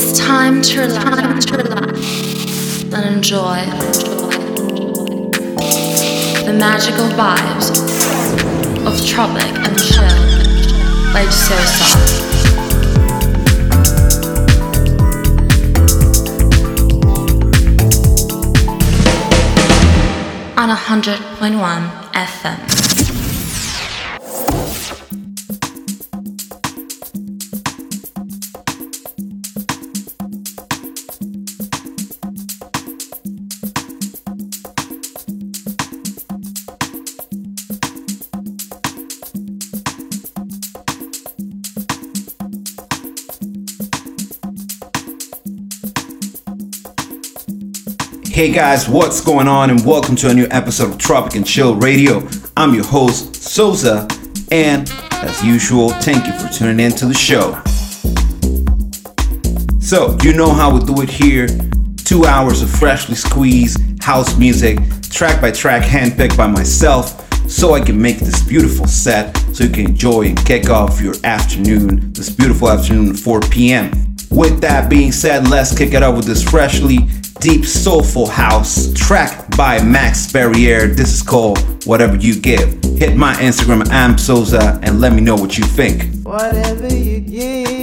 It's time to relax, and enjoy the magical vibes of Tropic and Chill by Sosa. on 100.1 FM. Hey guys, what's going on? And welcome to a new episode of Tropic and Chill Radio. I'm your host, Souza, and as usual, thank you for tuning in to the show. So, you know how we do it here two hours of freshly squeezed house music, track by track, handpicked by myself, so I can make this beautiful set so you can enjoy and kick off your afternoon, this beautiful afternoon at 4 p.m. With that being said, let's kick it up with this freshly deep soulful house track by Max Barrier. This is called Whatever You Give. Hit my Instagram, I'm Souza, and let me know what you think. Whatever you give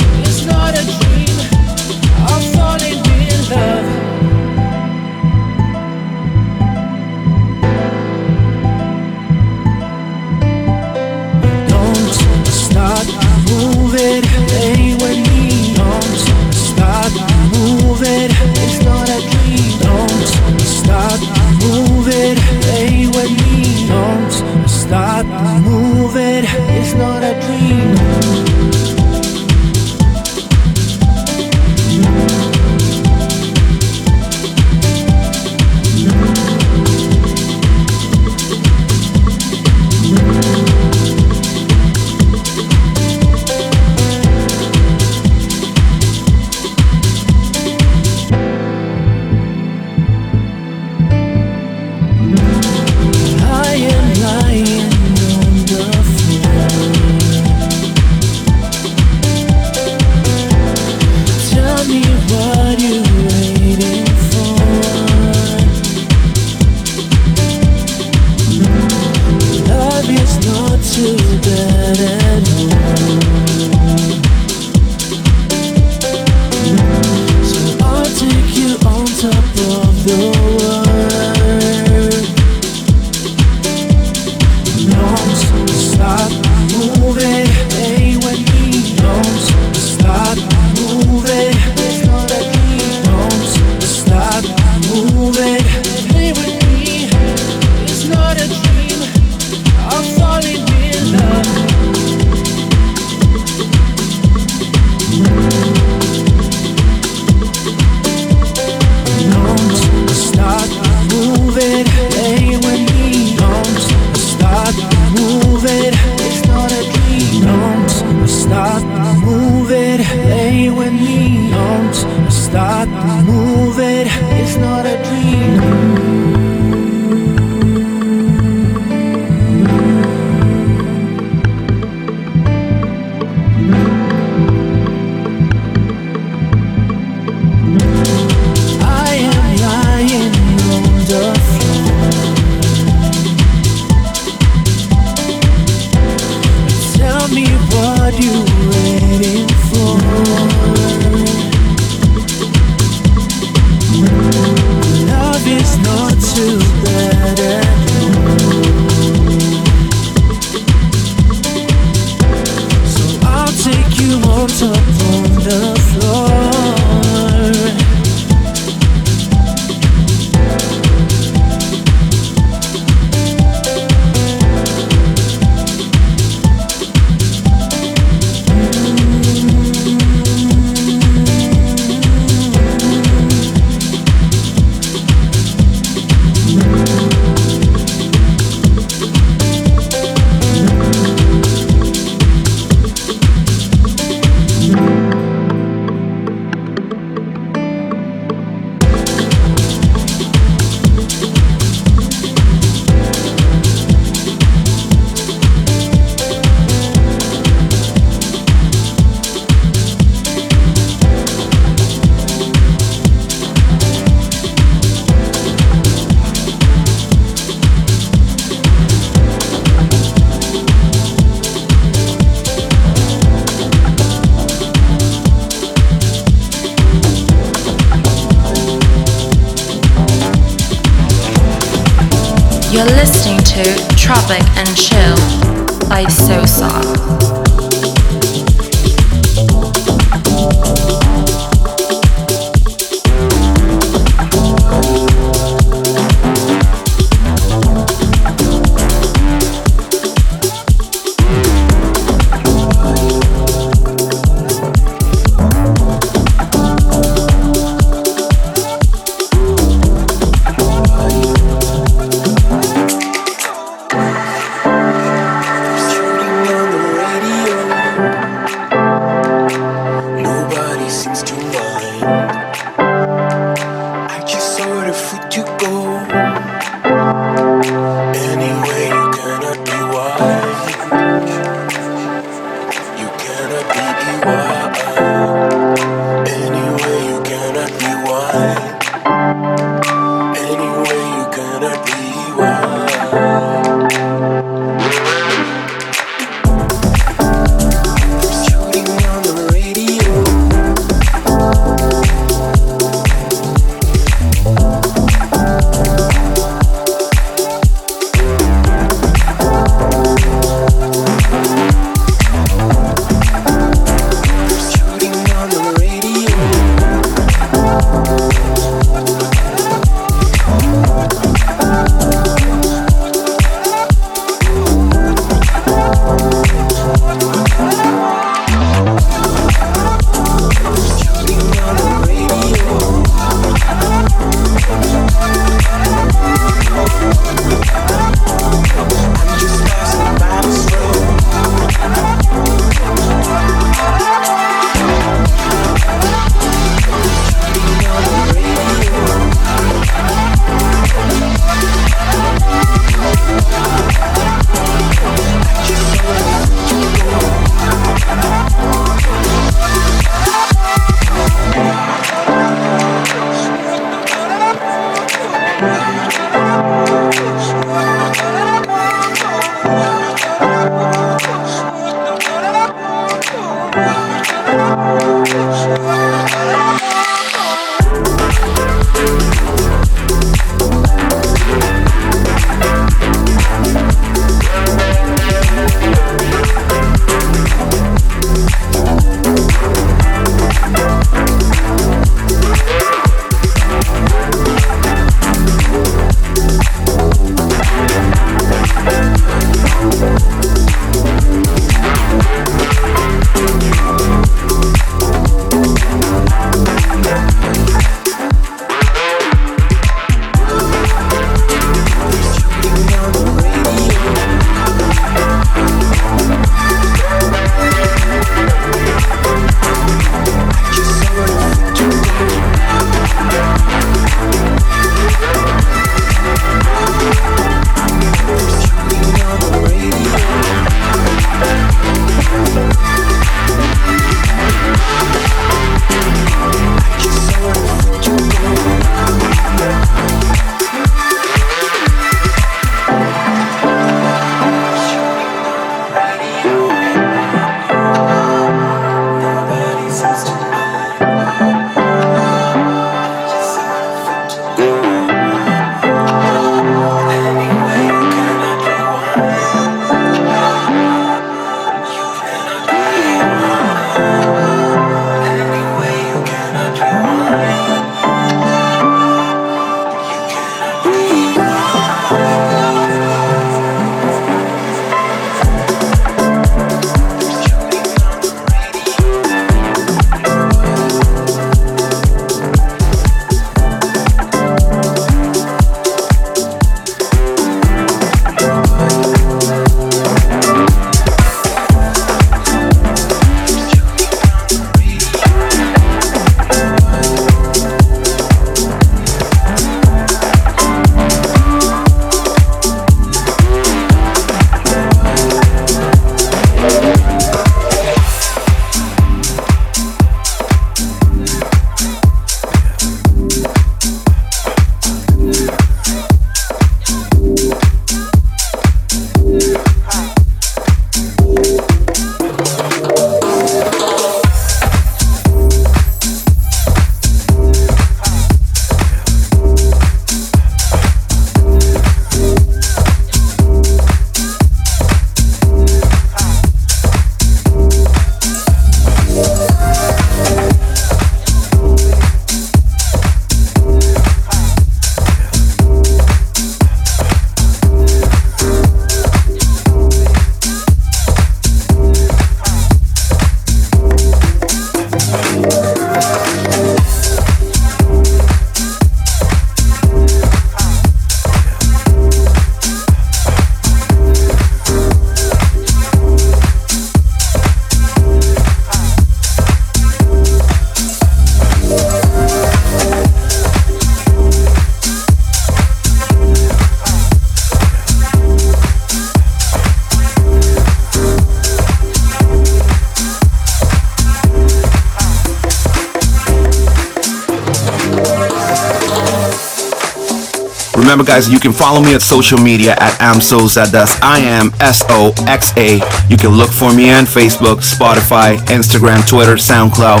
guys, you can follow me at social media at amsoza. I am S O X A. You can look for me on Facebook, Spotify, Instagram, Twitter, SoundCloud,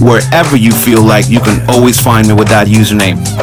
wherever you feel like you can always find me with that username.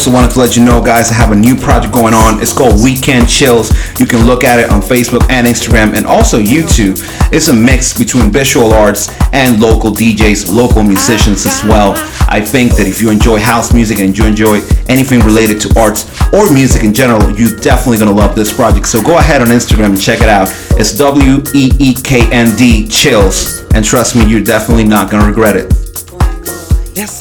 Also wanted to let you know, guys, I have a new project going on. It's called Weeknd Chills. You can look at it on Facebook and Instagram and also YouTube. It's a mix between visual arts and local DJs, local musicians as well. I think that if you enjoy house music and you enjoy anything related to arts or music in general, you're definitely gonna love this project. So go ahead on Instagram and check it out. It's W E E K N D Chills. And trust me, you're definitely not gonna regret it. Yes,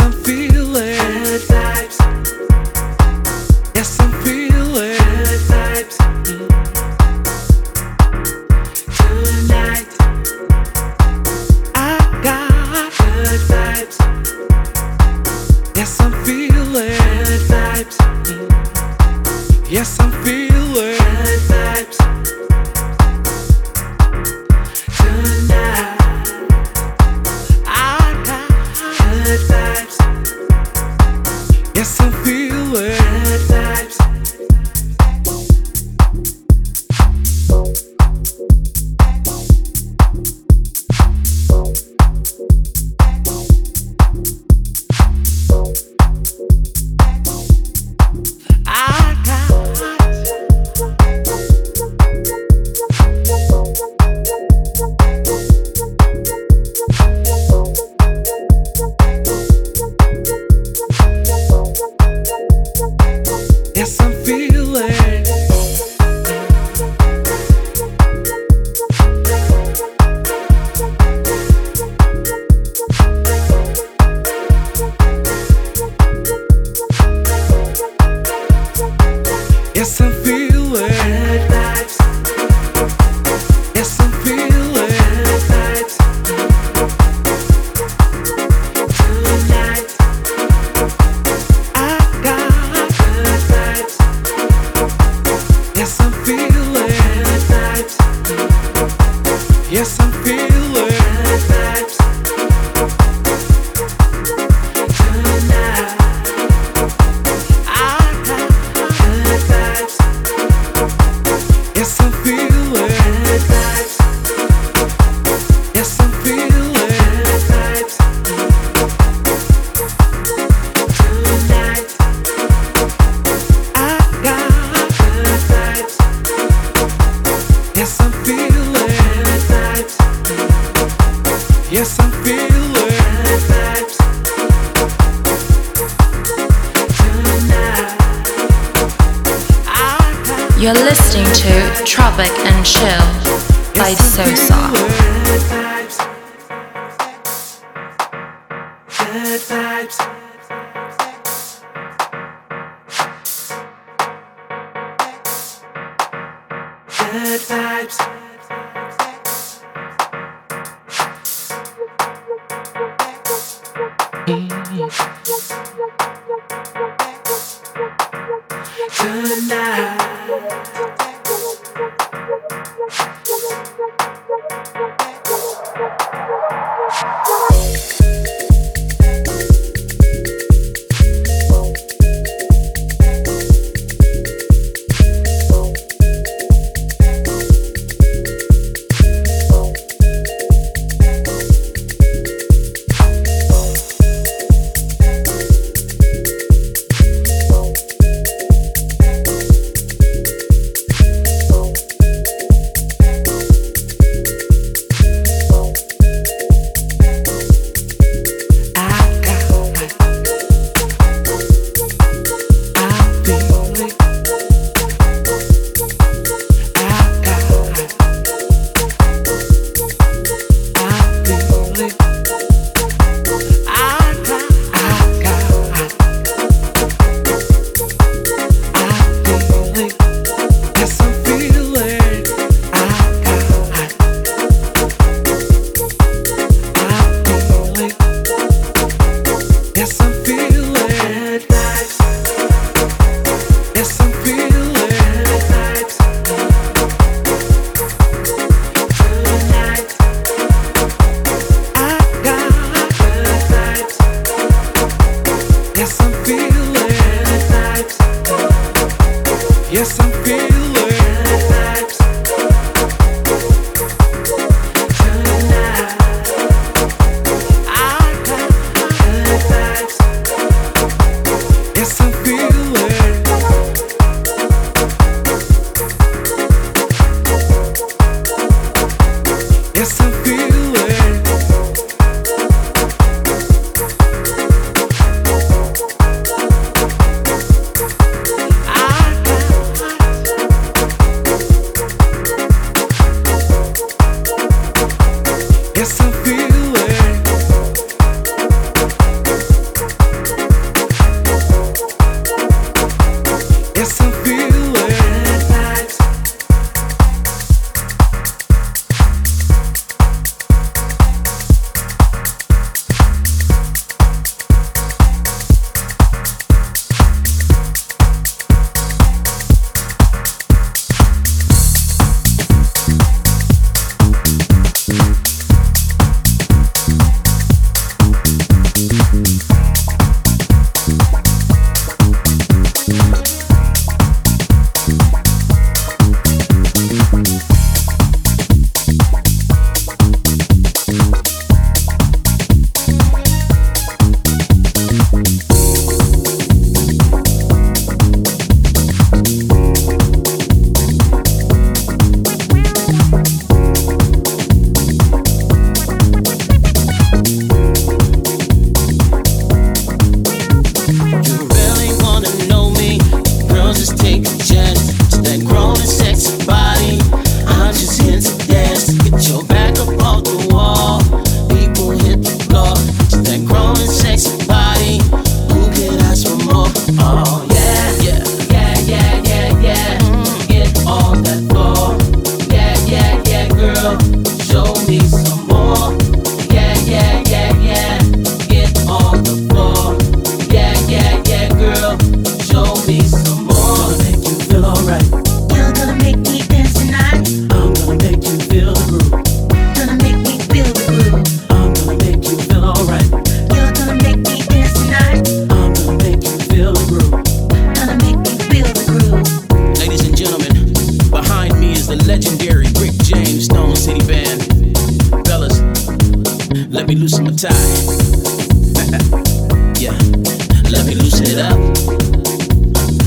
up.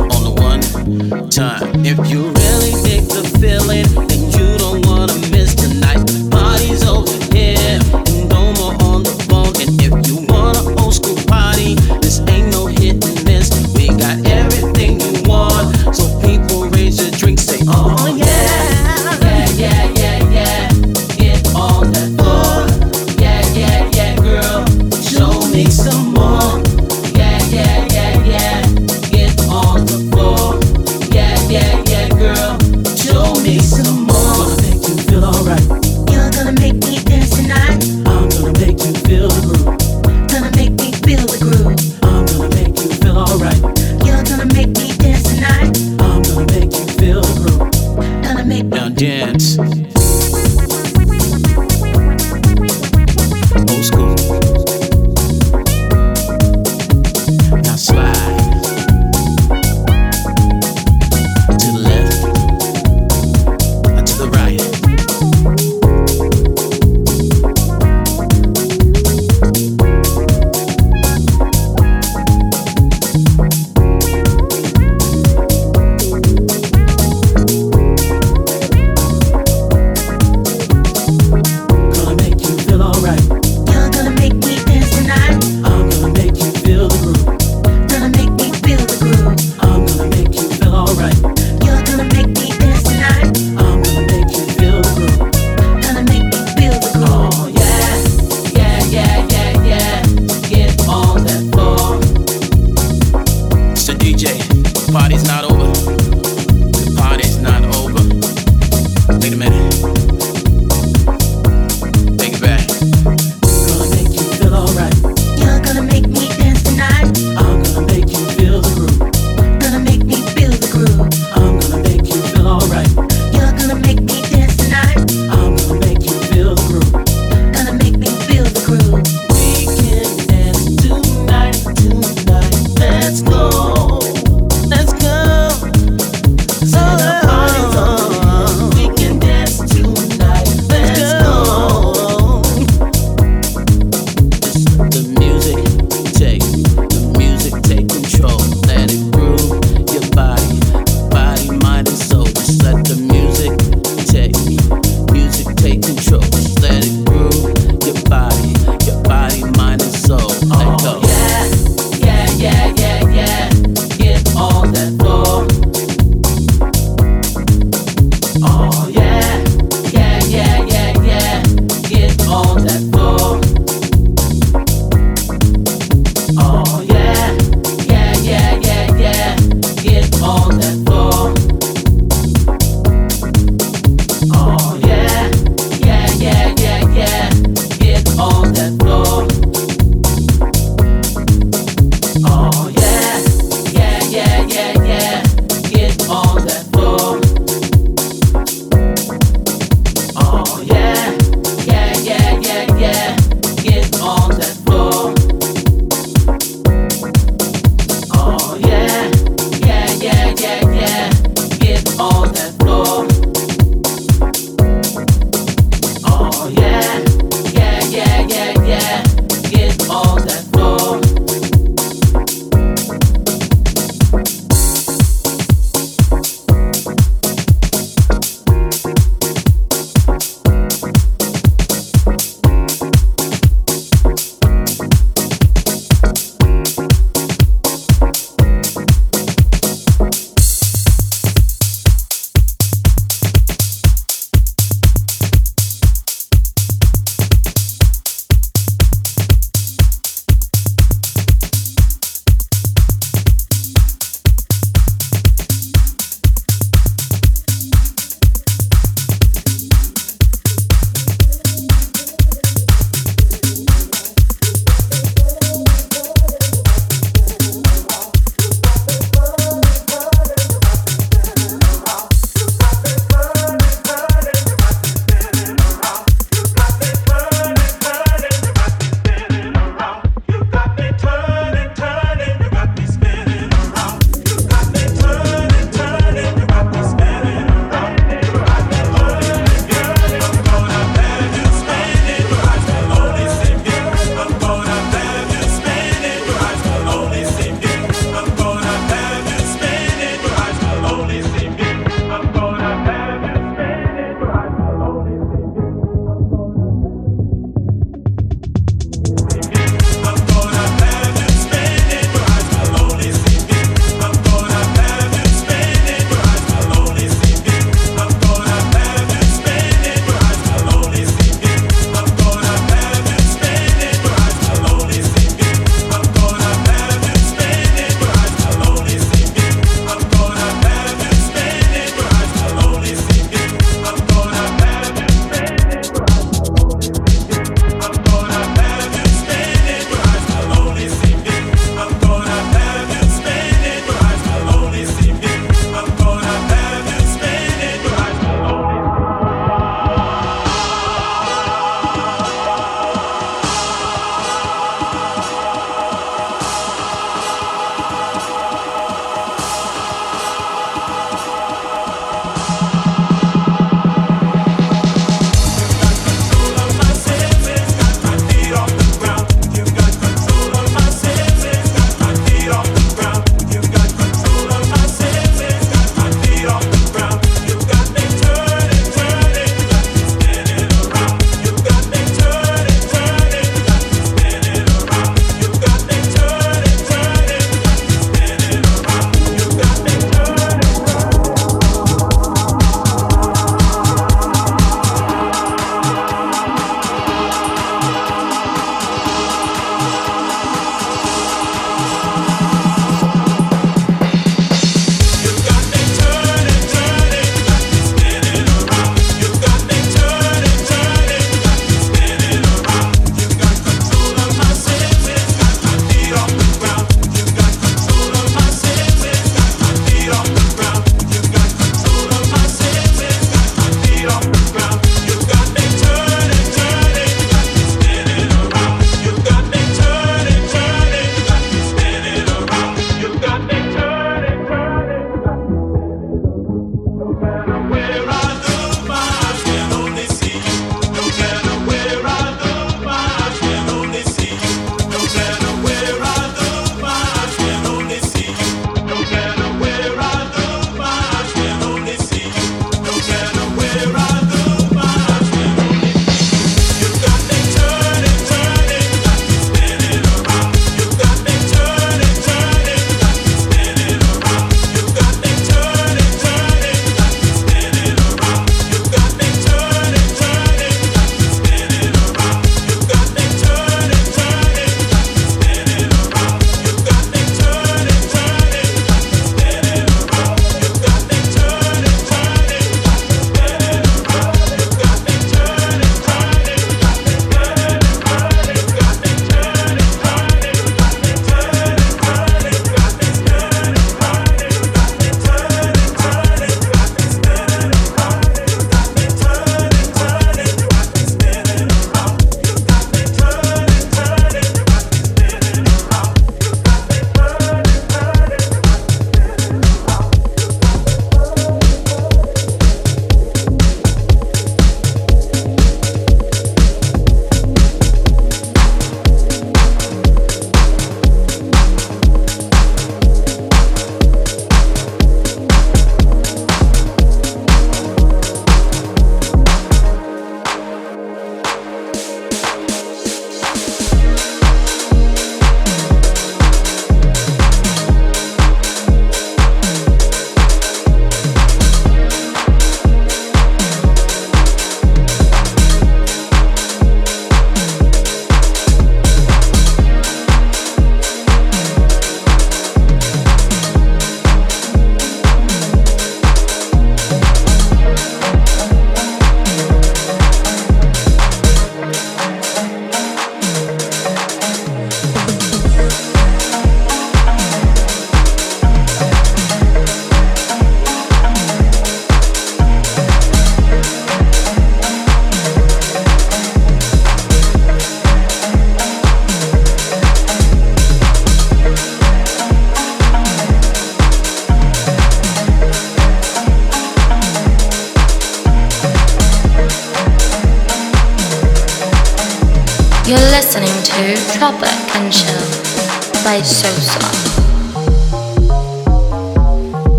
On the one time if you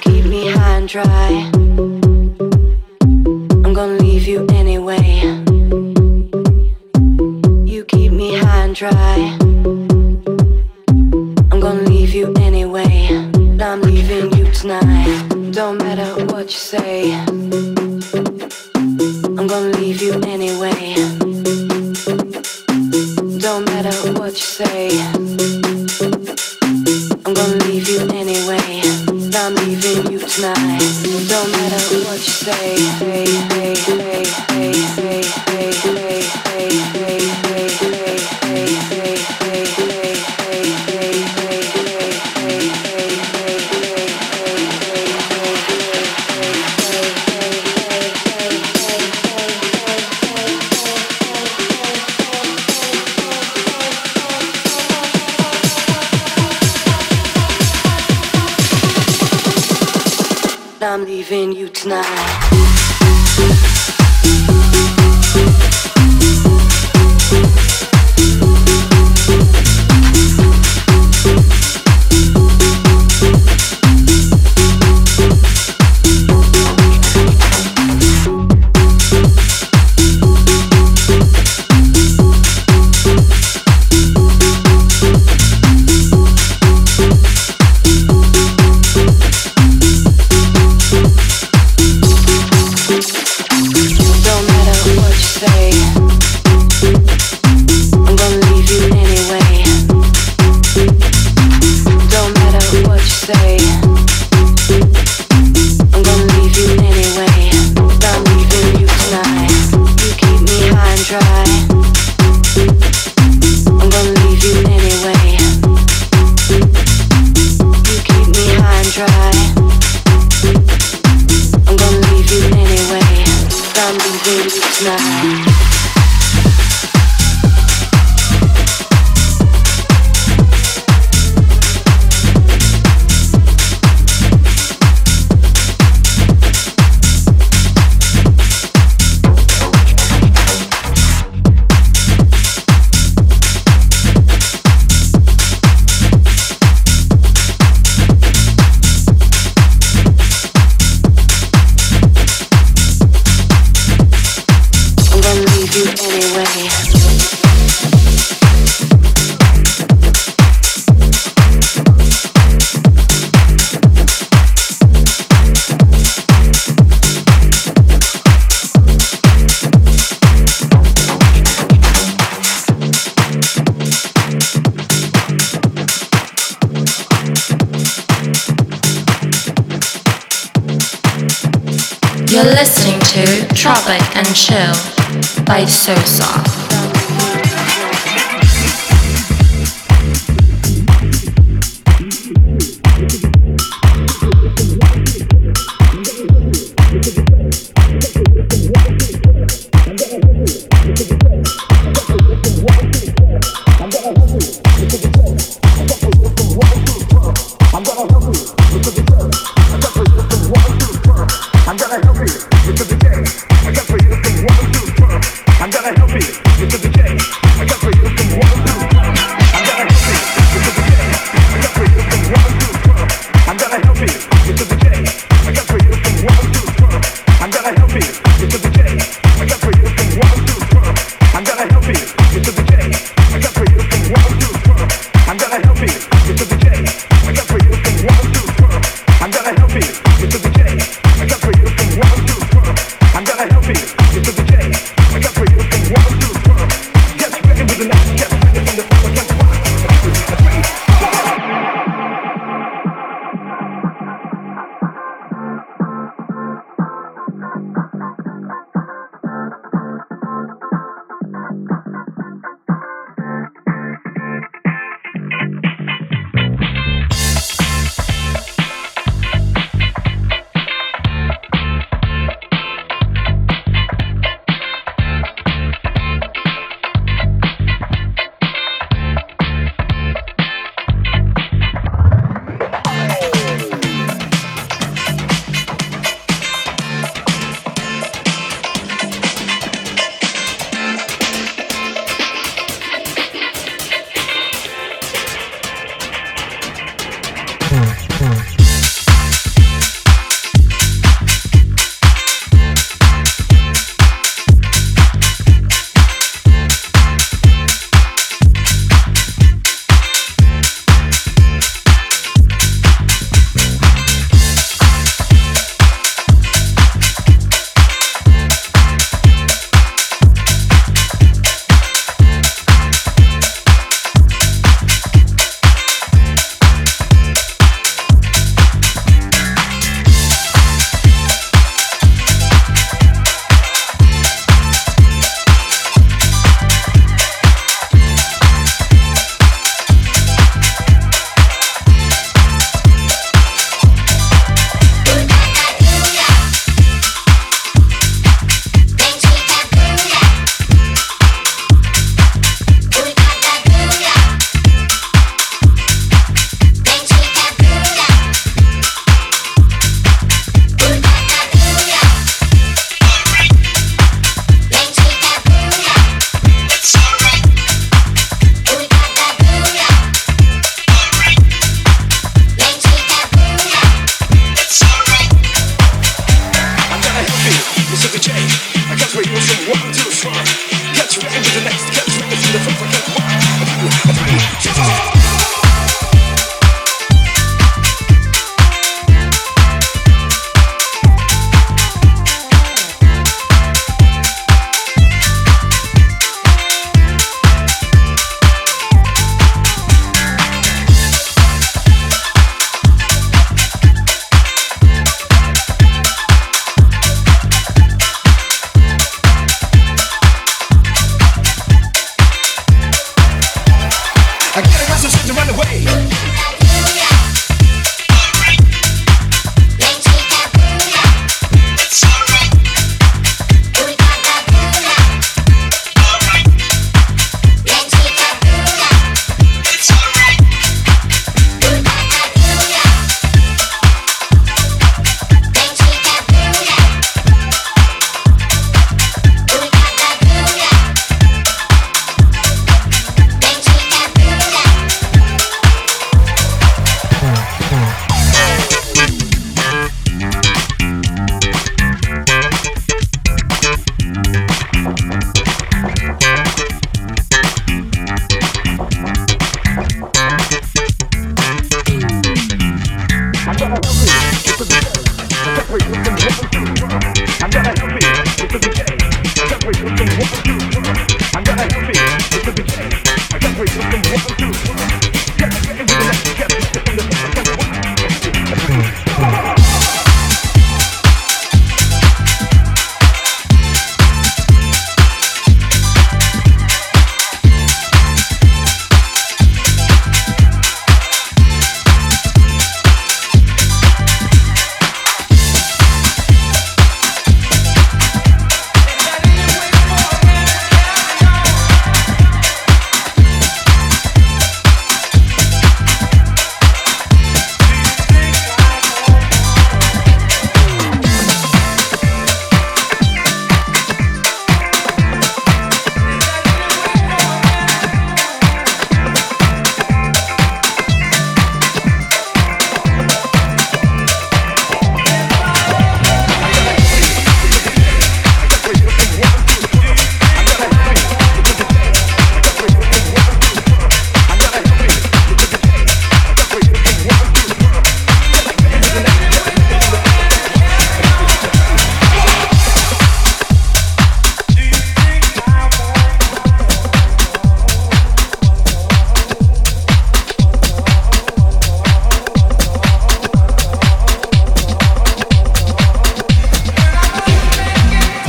keep me high and dry. Okay.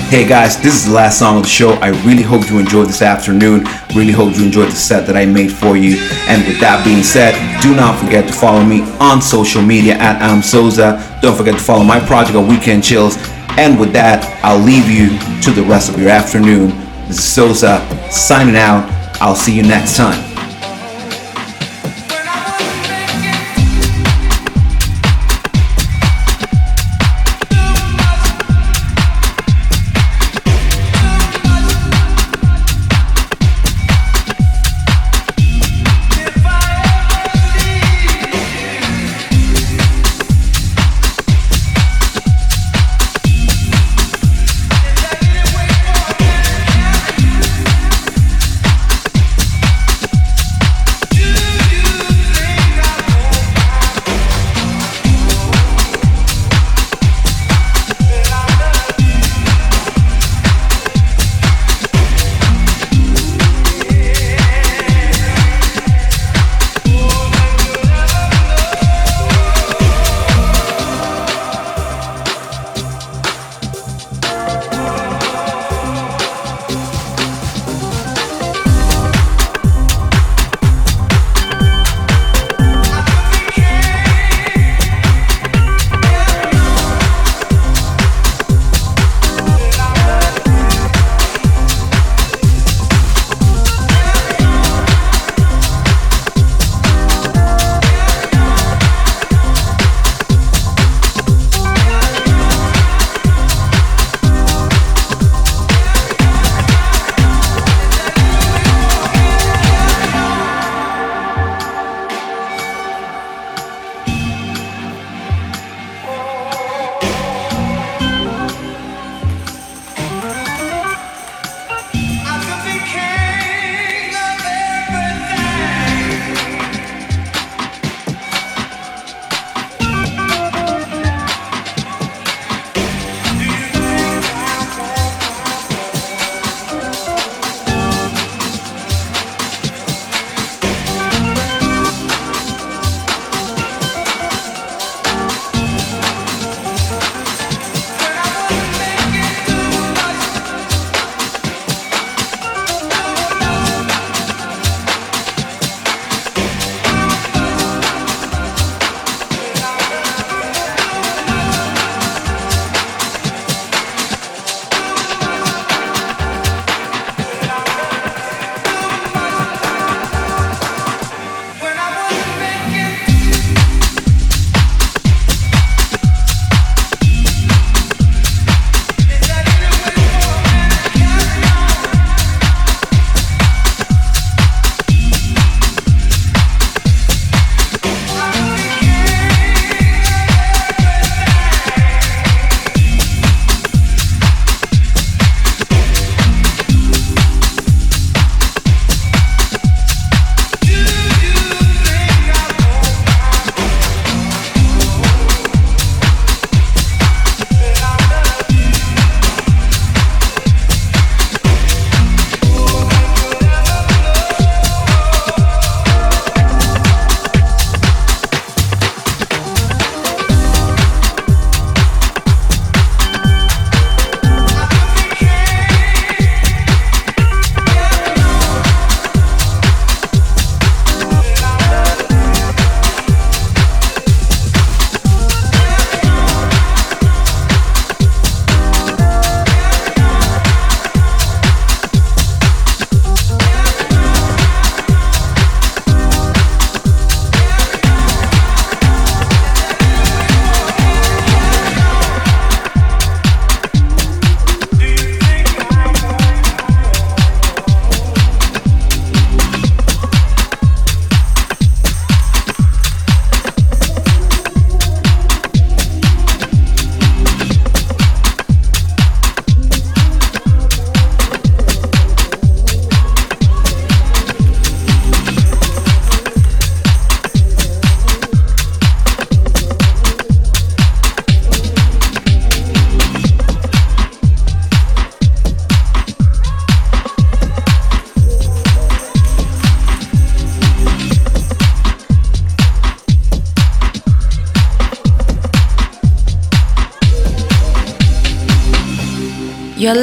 Hey guys, this is the last song of the show. I really hope you enjoyed this afternoon. Really hope you enjoyed the set that I made for you. And with that being said, do not forget to follow me on social media at Amsoza. Don't forget to follow my project on Weeknd Chills. And with that, I'll leave you to the rest of your afternoon. This is Sosa signing out. I'll see you next time.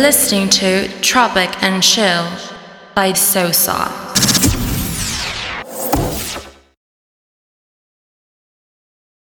Listening to Tropic and Chill by Sosa.